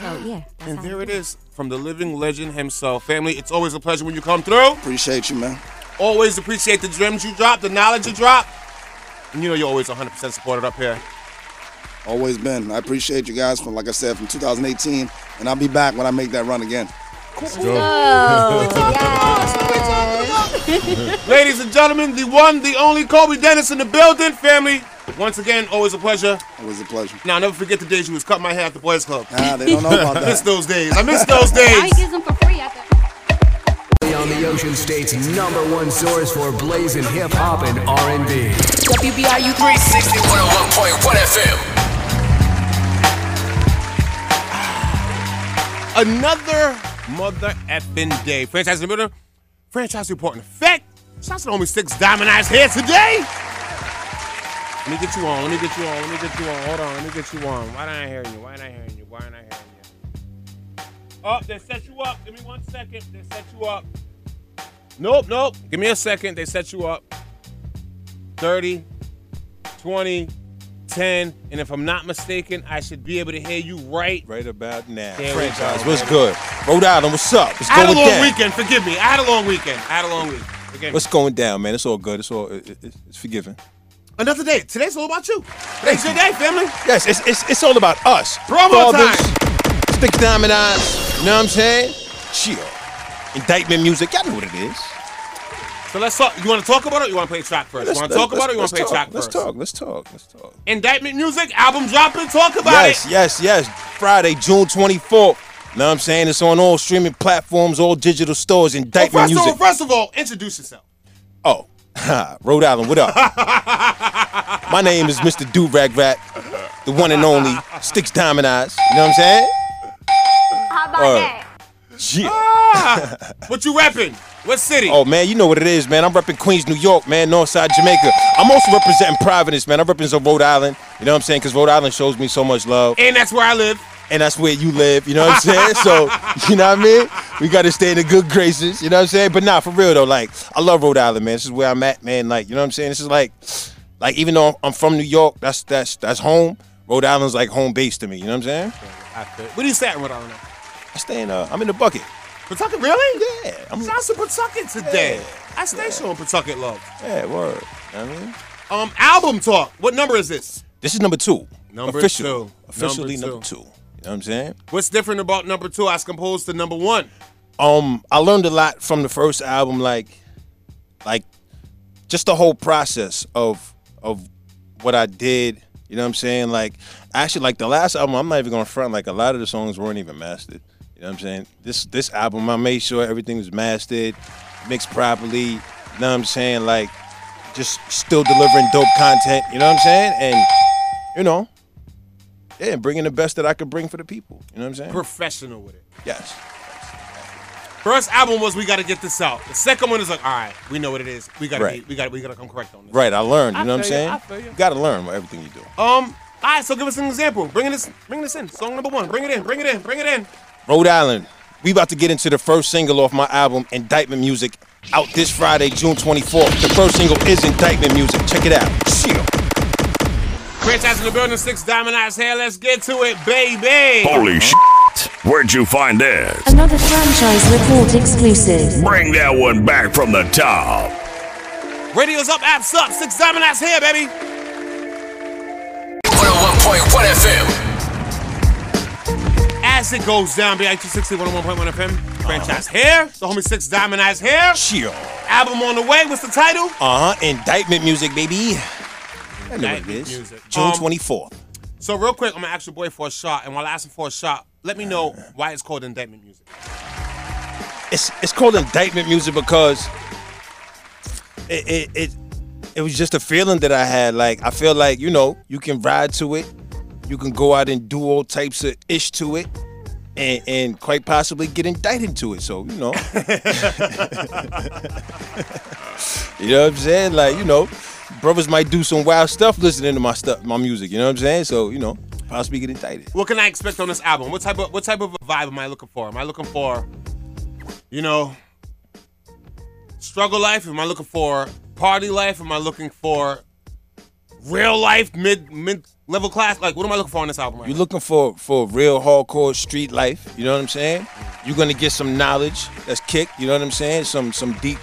S8: So yeah.
S7: And there it is from the living legend himself. Family, it's always a pleasure when you come through.
S11: Appreciate you, man.
S7: Always appreciate the gems you drop, the knowledge you drop. And you know you're always 100% supported up here.
S11: Always been. I appreciate you guys from, like I said, from 2018, and I'll be back when I make that run again.
S7: Ladies and gentlemen, the one, the only Kobi Dennis in the building. Family, once again, always a pleasure.
S11: Always a pleasure.
S7: Now, I'll never forget the days you was cutting my hair at the Boys Club.
S11: Nah, they don't know about [laughs] that.
S7: I miss those days. I miss those
S8: Now he
S7: days.
S8: gives them for free. After.
S6: On the Ocean State's number one source for blazing hip hop and R&B.
S4: WBRU 360.
S6: 101.1 FM.
S7: Another mother effing day. Franchise in the. Franchise report in effect. Shouts to homie Six Diamond Eyes here today. Let me get you on. Let me get you on. Let me get you on. Hold on. Let me get you on. Why not I hearing you? Why not I hearing you? Why not I hearing you? Oh, they set you up. Give me one second. They set you up. Nope, nope. Give me a second. They set you up. 30, 20, 10. And if I'm not mistaken, I should be able to hear you right.
S13: Right about now.
S7: There
S13: Franchise,
S7: go,
S13: what's
S7: man.
S13: good? Rhode Island, what's up? What's
S7: I had a long
S13: down?
S7: weekend. Forgive me. I had a long weekend. I had a long week. Forgive me.
S13: What's going down, man? It's all good. It's all it, it- it's forgiven.
S7: Another day. Today's all about you. Today's your day, family.
S13: Yes, it's it's, it's all about us.
S7: Promo
S13: Fathers,
S7: time.
S13: Stick diamond eyes. You know what I'm saying? Chill. Indictment music. Y'all know what it is.
S7: So let's talk. You want to talk about it? or You want to play a track first?
S13: Let's-
S7: you want to talk about it? or You want to play a
S13: talk,
S7: track
S13: let's
S7: first?
S13: talk. Let's talk. Let's talk.
S7: Indictment music album dropping. Talk about
S13: yes,
S7: it.
S13: yes, yes. Yes. Friday, June 24th. Know what I'm saying? It's on all streaming platforms, all digital stores,
S7: Well,
S13: indictment
S7: first, of all,
S13: music.
S7: first of all, introduce yourself.
S13: Oh, [laughs] Rhode Island, what up? [laughs] My name is Mr. Do Rag Rat, the one and only Sticks Diamond Eyes. You know what I'm saying?
S8: How about
S13: Word.
S8: that?
S13: Yeah.
S7: Ah, what you repping? What city?
S13: Oh man, you know what it is, man. I'm repping Queens, New York, man, Northside Jamaica. I'm also representing Providence, man. I'm representing Rhode Island. You know what I'm saying? Because Rhode Island shows me so much love.
S7: And that's where I live.
S13: And that's where you live, you know what I'm saying? so, [laughs] you know what I mean? We gotta stay in the good graces, you know what I'm saying? But nah, for real though, like, I love Rhode Island, man. This is where I'm at, man. Like, you know what I'm saying? This is like, like, even though I'm from New York, that's that's that's home. Rhode Island's like home base to me, you know what I'm saying?
S7: What do you say in Rhode Island?
S13: I stay in uh I'm in the bucket.
S7: Pawtucket, really?
S13: Yeah. I'm
S7: Shouts to Pawtucket today. I stay showing Pawtucket love.
S13: Yeah, word. You know what I mean?
S7: Um, album talk. What number is this?
S13: This is number two.
S7: Number
S13: Official.
S7: two.
S13: Officially
S7: Number
S13: number two. You know what I'm saying?
S7: What's different about number two as opposed to number one?
S13: um I learned a lot from the first album like like just the whole process of of what I did, you know what I'm saying? Like actually like the last album, I'm not even gonna front, like a lot of the songs weren't even mastered. You know what I'm saying? This this album I made sure everything was mastered, mixed properly, you know what I'm saying? Like just still delivering dope content, you know what I'm saying? And you know, yeah, and bringing the best that I could bring for the people. You know what I'm saying?
S7: Professional with it.
S13: Yes.
S7: First album was we got to get this out. The second one is like, all right, we know what it is. We got to
S13: Right.
S7: be, we gotta we got to come correct on this.
S13: Right, I learned. You
S7: I
S13: know what I'm
S7: feel you,
S13: saying?
S7: I feel you.
S13: got to learn everything you do.
S7: Um, all right, so give us an example. Bring this, bring this in. Song number one. Bring it in. Bring it in. Bring it in.
S13: Rhode Island. We about to get into the first single off my album, Indictment Music, out this Friday, June 24th. The first single is Indictment Music. Check it out. Shit.
S7: Franchise in the building. Sticks Diamond Eyes here. Let's get to it, baby.
S14: Holy shit. Where'd you find this?
S15: Another franchise report exclusive.
S14: Bring that one back from the top.
S7: Radio's up, apps up. Sticks Diamond Eyes here, baby.
S6: 101.1 FM.
S7: As it goes down, BI260 101.1 FM. Franchise here. The homie Sticks Diamond Eyes here.
S13: Shit.
S7: Album on the way. What's the title?
S13: Uh huh. Indictment Music, baby. I know what it
S7: Indictment
S13: is.
S7: Music.
S13: June
S7: Um,
S13: 24th.
S7: So real quick, I'm gonna ask your boy for a shot, and while I ask him for a shot, let me know why it's called indictment music.
S13: It's it's called Indictment Music because it it, it it was just a feeling that I had. Like I feel like you know you can ride to it, you can go out and do all types of ish to it, and and quite possibly get indicted to it. So you know, [laughs] you know what I'm saying? Like you know, brothers might do some wild stuff listening to my stuff, my music. You know what I'm saying? So you know, possibly get indicted.
S7: What can I expect on this album? What type of what type of a vibe am I looking for? Am I looking for, you know, struggle life? Am I looking for party life? Am I looking for real life, mid mid level class? Like, what am I looking for on this album? Right
S13: You're looking for for real hardcore street life. You know what I'm saying? You're gonna get some knowledge that's kicked. You know what I'm saying? Some some deep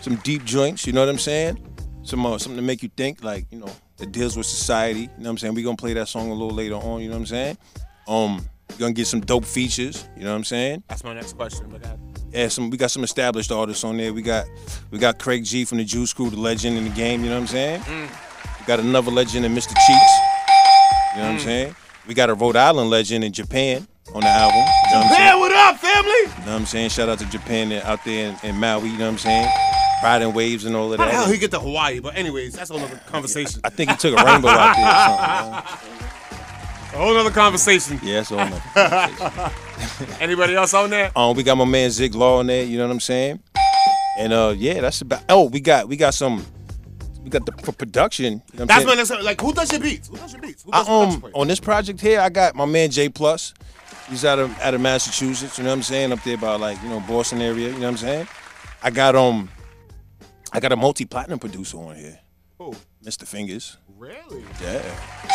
S13: some deep joints. You know what I'm saying? Some uh, something to make you think. Like you know that deals with society. You know what I'm saying? We're gonna play that song a little later on. You know what I'm saying? Um, you're gonna get some dope features. You know what I'm saying?
S7: That's my next question. But God.
S13: Yeah, some we got some established artists on there. We got we got Craig G from the Juice Crew, the legend in the game. You know what I'm saying? Mm. We got another legend in Mr. Cheeks. You know what I'm mm. saying? We got a Rhode Island legend in Japan on the album. You know what I'm saying?
S7: Man, what up, family?
S13: You know what I'm saying? Shout out to Japan and out there in, in Maui. You know what I'm saying? Riding waves and all of
S7: How the
S13: that.
S7: hell he get to Hawaii? But anyways, that's another conversation.
S13: I think he took a rainbow out there or something. [laughs]
S7: A whole other conversation.
S13: Yeah, that's all. another [laughs]
S7: Anybody else on there?
S13: Um, we got my man Zig Law on there. You know what I'm saying? And uh, yeah, that's about. Oh, we got we got some. We got the for production. You know what I'm
S7: That's
S13: saying?
S7: my next. Like, who does your beats? Who does your beats? Who
S13: I,
S7: does production
S13: um on this project here, I got my man J Plus. He's out of out of Massachusetts. You know what I'm saying? Up there about like you know Boston area. You know what I'm saying? I got um, I got a multi platinum producer on here.
S7: Who?
S13: Mr. Fingers.
S7: Really?
S13: Yeah.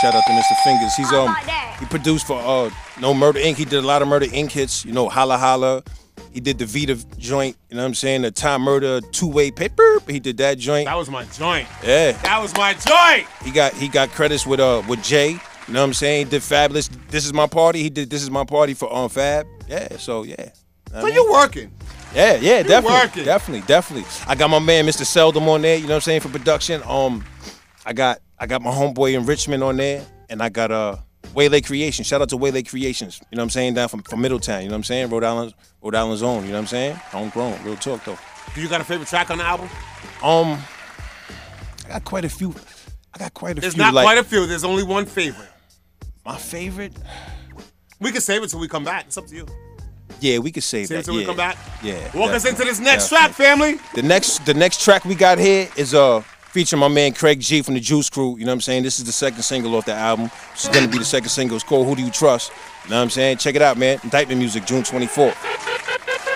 S13: Shout out to Mr. Fingers. He's um he produced for uh No Murder Inc. He did a lot of Murder Inc. hits. You know Holla Holla. He did the Vita joint. You know what I'm saying? The Time Murder two way paper. He did that joint.
S7: That was my joint.
S13: Yeah.
S7: That was my joint.
S13: He got he got credits with uh with Jay. You know what I'm saying? He did Fabolous. This is my party. He did This is my party for on Fab. Yeah. So yeah.
S7: So you working?
S13: Yeah, yeah, definitely,
S7: working.
S13: definitely, definitely. I got my man Mr. Seldom on there. You know what I'm saying for production. Um, I got I got my homeboy in Richmond on there, and I got uh Waylay Creations. Shout out to Waylay Creations. You know what I'm saying down from, from Middletown. You know what I'm saying Rhode Island, Rhode Island's own. You know what I'm saying homegrown. Real talk though.
S7: Do you got a favorite track on the album?
S13: Um, I got quite a few. I got quite a
S7: There's
S13: few.
S7: There's not
S13: like,
S7: quite a few. There's only one favorite.
S13: My favorite?
S7: We can save it till we come back. It's up to you.
S13: Yeah, we can save,
S7: Save it
S13: that.
S7: till we come back?
S13: Yeah.
S7: Walk us into this next track, family.
S13: The next the next track we got here is uh featuring my man Craig G from the Juice Crew. You know what I'm saying? This is the second single off the album. This is gonna be the second single. It's called Who Do You Trust? You know what I'm saying? Check it out, man. Indictment Music, June 24th.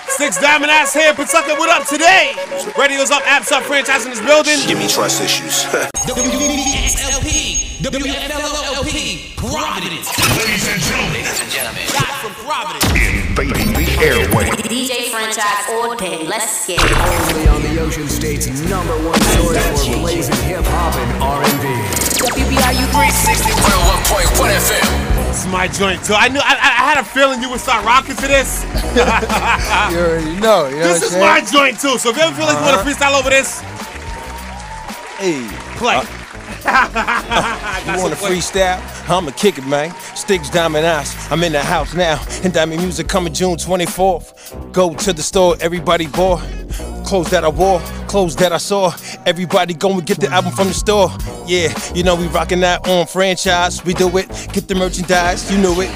S7: Six Diamond Ass here, Pawtucket, what up today? Radio's up, apps up, franchise in this building.
S3: Give me trust issues. [laughs]
S2: WXLP, WFLLP, Providence.
S3: Ladies and gentlemen.
S2: Ladies and gentlemen. Live from Providence.
S3: Invading the airway.
S15: DJ franchise all day. Let's get it.
S6: Only on the Ocean State's number one source for blazing hip hop and R&B.
S4: WBRU 360.
S2: 101.1 FM.
S7: This is my joint too. I knew I, I I had a feeling you would start rocking to this. [laughs]
S16: You already know. You know
S7: this
S16: what
S7: is
S16: I'm
S7: my joint too. So if you ever feel like you want to uh-huh. freestyle over this,
S13: Hey.
S7: play.
S13: Uh, [laughs] You want to freestyle? I'ma kick it, man. Sticks, diamond eyes. I'm in the house now. And diamond music coming June 24th. Go to the store, everybody bought. Clothes that I wore, clothes that I saw. Everybody go and get the album from the store. Yeah, you know we rocking that on franchise. We do it, get the merchandise, you know it.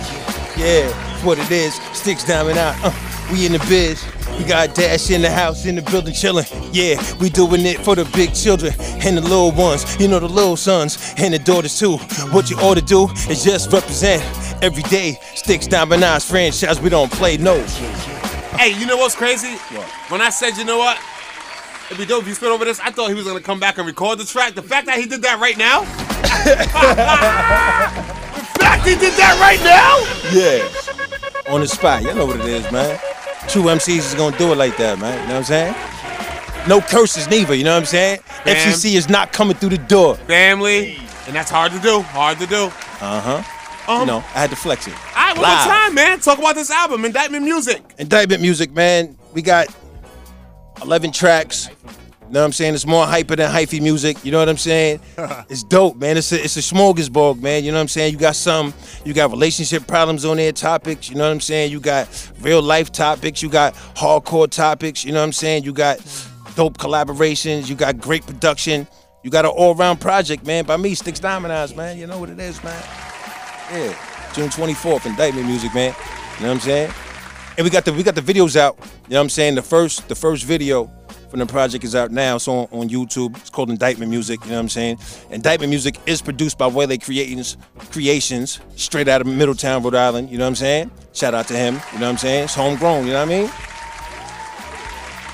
S13: Yeah, what it is. Sticks, diamond eye. Uh, we in the biz. We got Dash in the house, in the building chilling. Yeah, we doing it for the big children and the little ones. You know, the little sons and the daughters too. What you ought to do is just represent every day. Sticks, diamond eyes, franchise. We don't play no.
S7: Hey, you know what's crazy? What? When I said, you know what? It'd be dope if you spit over this. I thought he was gonna come back and record the track. The fact that he did that right now. the fact he did that right now.
S13: Yeah. On the spot. Y'all know what it is, man. True MCs is gonna do it like that, man. You know what I'm saying? No curses neither, you know what I'm saying?
S7: Fam.
S13: FCC is not coming through the door.
S7: Family, and that's hard to do. Hard to do.
S13: Uh-huh.
S7: Um,
S13: you know, I had to flex it.
S7: All right, one
S13: Live.
S7: more time, man. Talk about this album, Indictment Music.
S13: Indictment music, man. We got 11 tracks. You know what I'm saying? It's more hyper than hyphy music. You know what I'm saying? [laughs] it's dope, man. It's a, it's a smorgasbord, man. You know what I'm saying? You got some, you got relationship problems on there, topics. You know what I'm saying? You got real life topics. You got hardcore topics. You know what I'm saying? You got dope collaborations. You got great production. You got an all around project, man. By me, Sticks Diamond Eyes, man. You know what it is, man. Yeah. June 24th, Indictment Music, man. You know what I'm saying? And we got the we got the videos out. You know what I'm saying? The first the first video from the project is out now. It's on, on YouTube. It's called Indictment Music. You know what I'm saying? Indictment Music is produced by Waylay Creations, Creations, straight out of Middletown, Rhode Island. You know what I'm saying? Shout out to him. You know what I'm saying? It's homegrown. You know what I mean?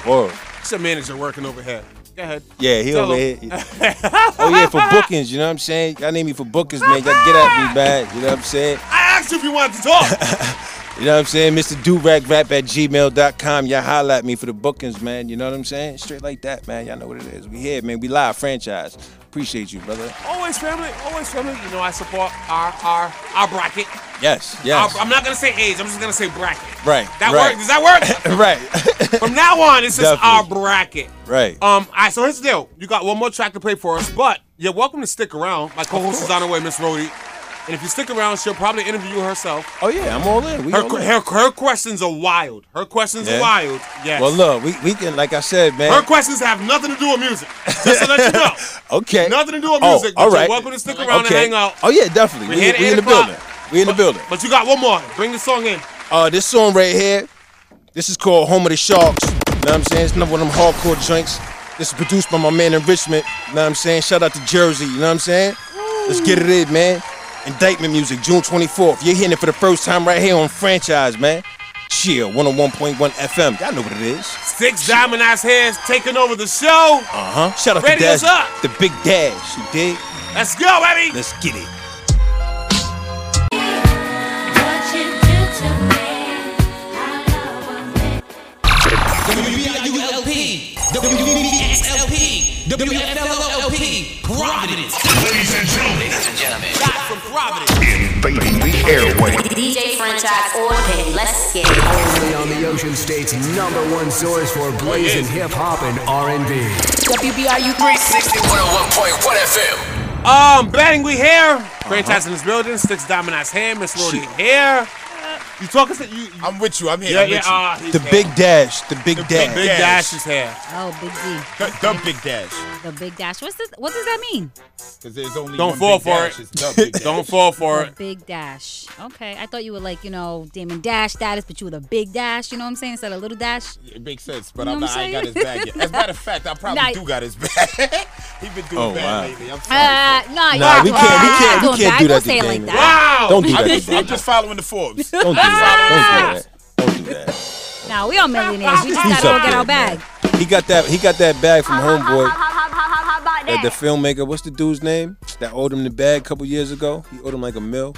S13: Whoa.
S7: It's a manager working over here. Go ahead.
S13: Yeah, he
S7: Tell
S13: over
S7: him.
S13: here. oh yeah, for bookings. You know what I'm saying? Y'all need me for bookings, man. Y'all get at me, man. You know what I'm saying? [laughs]
S7: I asked you if you wanted to talk. [laughs]
S13: You know what I'm saying? Mr. Durag Rap at gmail.com. Y'all holla at me for the bookings, man. You know what I'm saying? Straight like that, man. Y'all know what it is. We here, man. We live franchise. Appreciate you, brother.
S7: always family, always family. You know I support our our our bracket.
S13: Yes, yes.
S7: Our- I'm not gonna say age. I'm just gonna say bracket.
S13: right.
S7: That
S13: right.
S7: work? Does that work? [laughs]
S13: right. [laughs]
S7: From now on, it's just our bracket.
S13: Right.
S7: Um. All right. So here's the deal. You got one more track to play for us, but you're welcome to stick around. My co-host is on the way, Miss Rhodey. And if you stick around, she'll probably interview herself.
S13: Oh yeah, I'm all in. We
S7: Her,
S13: all in.
S7: her, her questions are wild. Her questions
S13: Yeah.
S7: are wild. Yes.
S13: Well, look, we, we can, like I said, man.
S7: Her questions have nothing to do with music. Just to let you know. [laughs]
S13: okay.
S7: Nothing to do with
S13: Oh,
S7: music.
S13: all
S7: but
S13: right.
S7: You're welcome to stick around
S13: okay.
S7: and hang out.
S13: Oh yeah, definitely.
S7: We're
S13: We, we in
S7: 8
S13: the building. We in the building.
S7: But you got one more. Bring the song in.
S13: Uh, this song right here, this is called Home of the Sharks. You know what I'm saying? It's another one of them hardcore joints. This is produced by my man in Richmond. You know what I'm saying? Shout out to Jersey. You know what I'm saying? Let's get it in, man. Indictment music, June 24th. You're hearing it for the first time right here on Franchise, man. Chill, 101.1 FM. Y'all know what it is.
S7: Six Diamond Ass Hands taking over the show.
S13: Uh huh. Shout out
S7: Radio's
S13: to Dash,
S7: up.
S13: the big Dash. You dig?
S7: Let's go, baby.
S13: Let's get it.
S2: WBIULP, WBXLP, WFLLP, Providence.
S3: Ladies and gentlemen.
S2: Ladies and gentlemen. Live from Providence.
S3: Invading the airway.
S15: DJ franchise all day. Let's get it.
S6: Only on the Ocean State's number one source for blazing hip hop and R&B.
S4: WBRU 360.
S2: 101.1 FM.
S7: Um, bang, we here. Franchise in this building. Six Dominic's here. Miss Rody here. You talking to you?
S17: I'm with you. I'm here.
S7: Yeah,
S17: I'm
S7: yeah.
S17: with you.
S7: Uh,
S13: The
S7: here.
S13: big dash. The big
S17: big
S13: dash.
S7: Big Dash is here.
S8: Oh, Big D.
S17: The, the big dash.
S8: The Big Dash. What's this? What does that mean?
S17: Because there's only
S7: Don't
S17: one
S7: fall
S17: big
S7: for
S17: dash.
S7: it.
S17: It's the big [laughs] dash.
S7: Don't fall for
S8: The
S7: it.
S8: Big Dash. Okay, I thought you were like you know Damon Dash status, but you were the Big Dash. You know what I'm saying? Instead of a Little Dash.
S17: It makes sense, but
S8: You
S17: I'm
S8: know
S17: not, I ain't got his
S8: saying?
S17: bag yet. As a matter of fact, I probably
S8: Nah.
S17: do got his bag. [laughs] he been doing
S13: Oh,
S17: bad
S13: wow.
S17: lately. I'm sorry.
S8: Uh, no,
S13: Nah, we can't- we can't- we
S8: Don't
S13: can't do that
S8: Don't
S13: to
S8: say it like
S13: Damon.
S8: that.
S7: Wow.
S13: Don't do that.
S17: just, I'm just following the Forbes.
S13: Don't do that. Don't do that. Don't do that.
S8: Nah, we all millionaires. We just
S13: He's
S8: gotta go get our bag.
S13: He got that. He got that bag from Homeboy. That the filmmaker. What's the dude's name? That owed him the bag a couple years ago. He owed him like a mil.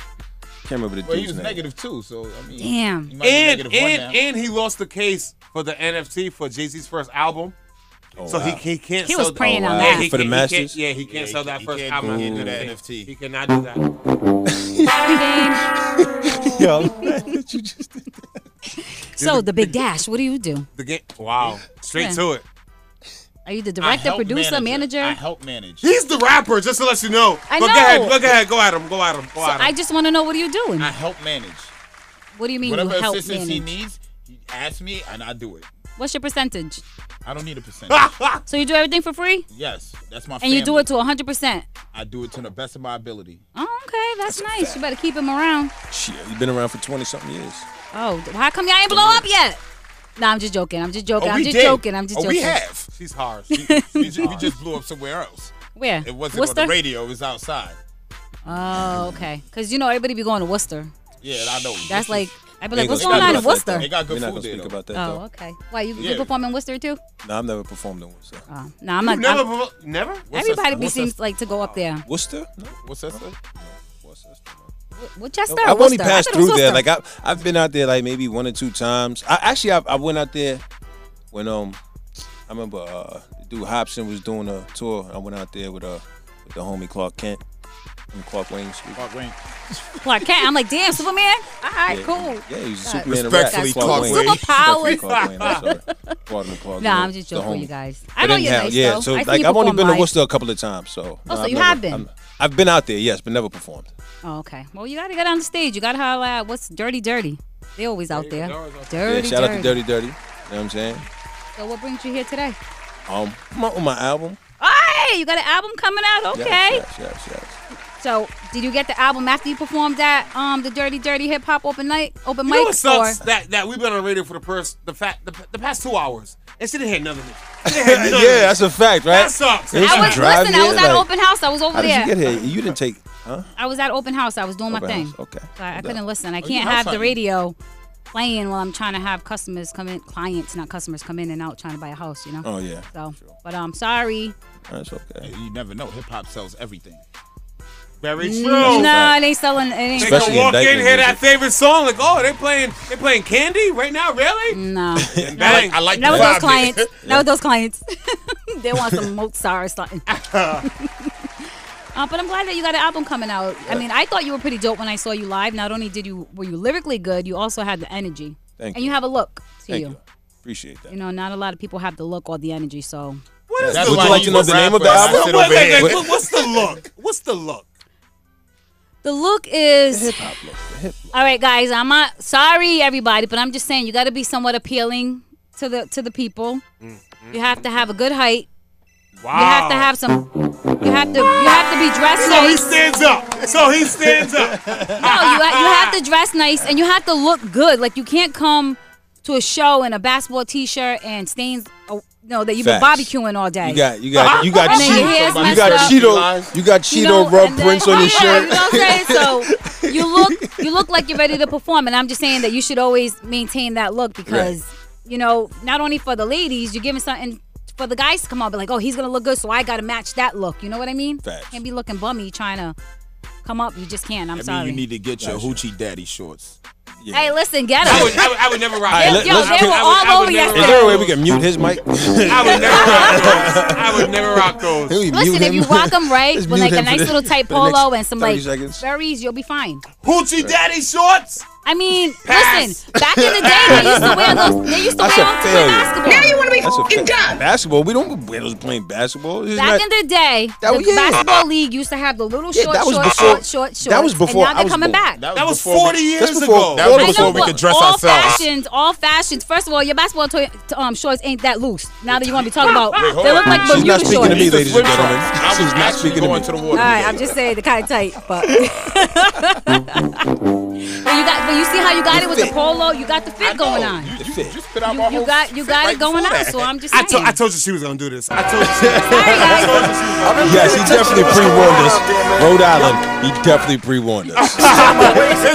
S13: Can't remember the
S17: Well, he was
S13: name.
S17: negative too, so I mean,
S8: Damn.
S17: he might be
S7: And
S17: negative one
S7: and
S17: now.
S7: and he lost the case for the NFT for Jay Z's first album.
S13: Oh,
S7: so
S13: wow.
S7: he, he can't.
S8: He
S7: sell
S8: was praying
S13: on
S7: yeah,
S13: that.
S7: he
S13: For the
S7: can't- he
S13: masters?
S7: yeah, he can't
S17: Yeah,
S7: sell
S17: can't-
S7: that
S17: he
S7: first
S17: can't
S7: album.
S17: do
S7: He,
S17: that NFT.
S7: He cannot do that. [laughs]
S13: Yo, I'm [laughs] mad that you just did [laughs]
S8: So the Big Dash. What do you do?
S7: The game. Wow. Straight
S8: Yeah.
S7: to it.
S8: Are you the
S17: I
S8: director,
S17: help
S8: producer, manager?
S17: I help manage.
S7: He's the rapper. Just to let you know.
S8: I
S7: Go
S8: know.
S7: ahead. Go ahead. Go at him. Go at him. Go
S8: So
S7: at him.
S8: I just want to know what are you doing?
S17: I help manage.
S8: What do you mean
S17: Whatever
S8: you help
S17: assistance he
S8: manage?
S17: needs, he asks me, and I do it.
S8: What's your percentage?
S17: I don't need a percentage. [laughs]
S8: So you do everything for free,
S17: yes, that's my.
S8: and you do it to 100. percent
S17: I do it to the best of my ability.
S8: Oh, okay, that's nice. You better keep him around.
S13: Shit, you been around for twenty something years.
S8: Oh, how come y'all ain't blow up yet? Nah, I'm just joking. I'm just joking.
S17: Oh,
S8: I'm just
S17: did.
S8: joking. I'm just
S17: oh,
S8: joking.
S17: we have.
S7: She's harsh.
S17: We, we ju- we just blew up somewhere else.
S8: Where?
S17: It wasn't
S8: Worcester?
S17: on the radio. It was outside.
S8: Oh, okay. Cause you know everybody be going to Worcester.
S17: Yeah, I know.
S8: That's like I'd be like, what's
S13: gonna
S8: going on in
S13: about
S8: Worcester?
S17: They got good
S13: We're not
S17: food
S13: gonna
S17: there,
S13: speak
S17: though.
S13: about that
S8: Oh,
S13: though.
S8: okay. Why you, you
S17: Yeah.
S8: perform in Worcester too?
S13: No, I've never performed in Worcester.
S8: Oh, no, I'm
S7: You
S8: not.
S7: never.
S8: I'm-
S7: provo- never.
S8: everybody be
S17: what's that-
S8: seems like to go up there.
S13: Worcester? No.
S17: What's that? say?
S13: Worcester.
S8: Worcester.
S13: I've
S8: or
S13: only
S8: Worcester? I
S13: passed
S8: thought it was
S13: through there.
S8: Worcester.
S13: Like I, I've been out there like maybe one or two times. I actually I, I went out there when um I remember uh dude Hopsin was doing a tour. I went out there with uh with the homie Clark Kent and Clark Wayne. Street.
S17: Clark Wayne.
S8: Clark Kent. I'm like, damn, Superman. All right,
S13: Yeah,
S8: cool.
S13: Yeah, he's a Superman.
S17: Respectfully,
S13: rap.
S17: Clark
S13: Wayne.
S17: Wayne.
S8: Superpowers.
S13: Clark Wayne. I'm sorry. Pardon me, Clark
S8: Nah,
S13: Wayne.
S8: I'm just joking with you guys. I
S13: But
S8: know you're nice,
S13: yeah.
S8: though.
S13: So
S8: I
S13: like I've only
S8: perform
S13: been to
S8: live.
S13: Worcester a couple of times. So
S8: Oh, so
S13: I've
S8: you
S13: never-
S8: have been?
S13: I'm- I've been out there, yes, but never performed.
S8: Oh, okay. Well, you got to get on the stage. You got to holler at what's Dirty Dirty. They always out there. Dirty
S13: yeah, shout out to Dirty Dirty. You know what I'm saying?
S8: So what brings you here today?
S13: Um, come on with my album.
S8: Hey, you got an album coming out? Okay.
S13: Yes, yes, yes, yes.
S8: So, did you get the album after you performed at um the Dirty Dirty Hip Hop Open Night Open
S7: You know
S8: Mic?
S7: what sucks?
S8: Or
S7: That that we've been on the radio for the first the fact the, the past two hours and she didn't hear none of it. She didn't hear [laughs] none of
S13: yeah, that's a fact, right?
S7: That sucks.
S13: They
S8: I was
S13: drive
S8: listen. I
S13: here,
S8: was at
S13: like,
S8: open house. I was over
S13: How did
S8: there.
S13: you get here? You didn't take, huh?
S8: I was at open house. I was doing my
S13: Open
S8: thing.
S13: okay.
S8: So I, I couldn't listen. I
S17: Oh,
S8: can't
S17: have
S8: have the radio playing while I'm trying to have customers come in, clients, not customers, come in and out trying to buy a house. You know.
S13: Oh yeah,
S8: So, but I'm um, sorry.
S13: that's okay.
S17: You never know. Hip hop sells everything.
S7: Very true.
S8: No, it ain't selling. It ain't.
S7: They can walk in,
S13: indictment
S7: hear that favorite song, like, oh, they playing, they playing Candy right now, really?
S8: No.
S7: And [laughs] bang.
S17: I like
S8: Not with
S17: the
S8: those clients.
S17: there. [laughs]
S8: Not with those clients. [laughs] they want some Mozart or something. Uh, but I'm glad that you got an album coming out. I mean, I thought you were pretty dope when I saw you live. Not only did you were you lyrically good, you also had the energy,
S13: Thank
S8: and
S13: you.
S8: you have a look to
S13: Thank
S8: you.
S13: you. Appreciate that.
S8: You know, not a lot of people have the look or the energy. So
S7: What is
S17: That's
S7: the
S13: Would you like to know the name of the album?
S17: I sit
S7: Wait, wait, wait, what- what's the look? What's the look?
S8: The look is
S13: Hip hop look. Look.
S8: all right, guys. I'm not sorry, everybody, but I'm just saying you got to be somewhat appealing to the to the people. Mm-hmm. You have to have a good height.
S7: Wow.
S8: You have to have some. You have to. You have to be dressed
S7: So he stands up. So he stands up.
S8: No, you ha- you have to dress nice and you have to look good. Like you can't come to a show in a basketball T-shirt and stains. Uh, oh, no, that you've been barbecuing all day.
S13: You got, you got, you got [laughs]
S8: And then your hair's
S13: Cheeto. You got
S8: up.
S13: Cheeto. You got
S8: You
S13: Cheeto
S8: know,
S13: rub
S8: then-
S13: prints on your
S8: yeah,
S13: shirt.
S8: You know what I'm saying? So [laughs] you look you look like you're ready to perform, and I'm just saying that you should always maintain that look because you know not only for the ladies, you're giving something for the guys to come out, but like, oh, he's gonna look good, so I gotta match that look. You know what I mean?
S13: Facts.
S8: Can't be looking bummy trying to come up. You just can't. I'm
S17: I
S8: sorry.
S17: mean, you need to get your
S13: Gotcha.
S17: hoochie daddy shorts.
S8: Hey, listen, get
S7: I would, I would, I would never rock.
S13: All right,
S7: those.
S13: let-
S8: Yo,
S13: let's
S8: they
S13: get-
S8: were
S7: I would- I
S8: all
S7: would
S8: over
S7: never
S8: yesterday.
S13: Is there a way we can mute his mic?
S7: I would never rock [laughs] those. I would never rock those.
S13: Can we
S8: Listen,
S13: mute
S8: if you
S13: him?
S8: rock them right
S13: Let's
S8: with
S13: mute
S8: like a
S13: him for
S8: nice
S13: the-
S8: little tight [laughs]
S13: for the next
S8: polo and some
S13: 30
S8: like
S13: seconds.
S8: berries, you'll be fine.
S7: Hoochie Daddy shorts.
S8: I mean, [laughs] listen. Back in the day, they used to wear those. They used to
S13: That's
S8: wear
S13: a
S8: them to play
S13: failure.
S8: basketball.
S15: Now you want to be
S13: That's a
S15: fucking dumb.
S13: Basketball. We don't wear those playing basketball. It's
S8: Back
S13: not-
S8: in the day,
S13: That
S8: the
S13: was- yeah.
S8: basketball league used to have the little
S13: Yeah,
S8: short,
S13: that was
S8: short,
S13: before-
S8: short, short, short.
S13: that was before
S8: And now
S13: I
S8: they're
S13: was
S8: coming
S13: born.
S8: back.
S7: That was
S17: before we-
S7: 40 years
S13: That's before-
S7: ago.
S17: That was
S8: I know,
S17: before we
S8: but
S17: could dress ourselves
S8: all
S17: ourselves.
S8: fashions, all fashions. First of all, your basketball to- to- um, shorts ain't that loose. Now that you want to be talking about,
S7: Wait, hold
S8: they
S7: on.
S8: look like
S13: She's
S8: Bermuda
S13: not speaking
S8: shorts.
S13: to me, ladies and gentlemen.
S17: I was
S13: She's not
S17: actually
S13: speaking to
S17: going
S13: me.
S17: to the
S8: All
S17: water.
S8: right, I'm just saying they're kind of tight, but. [laughs] but you got, but you see how you got it with the polo. You got the fit going on.
S17: You, you
S13: fit.
S17: just out
S8: You,
S17: my
S8: you
S17: whole
S8: got, you
S17: fit
S8: got
S17: right
S8: it going on. So I'm just
S7: I,
S8: saying.
S7: to- I told you she was gonna do this. I told you. She was
S8: Sorry, guys.
S13: Yes, he definitely pre-warned us. Rhode Island, he definitely pre-warned us. [laughs]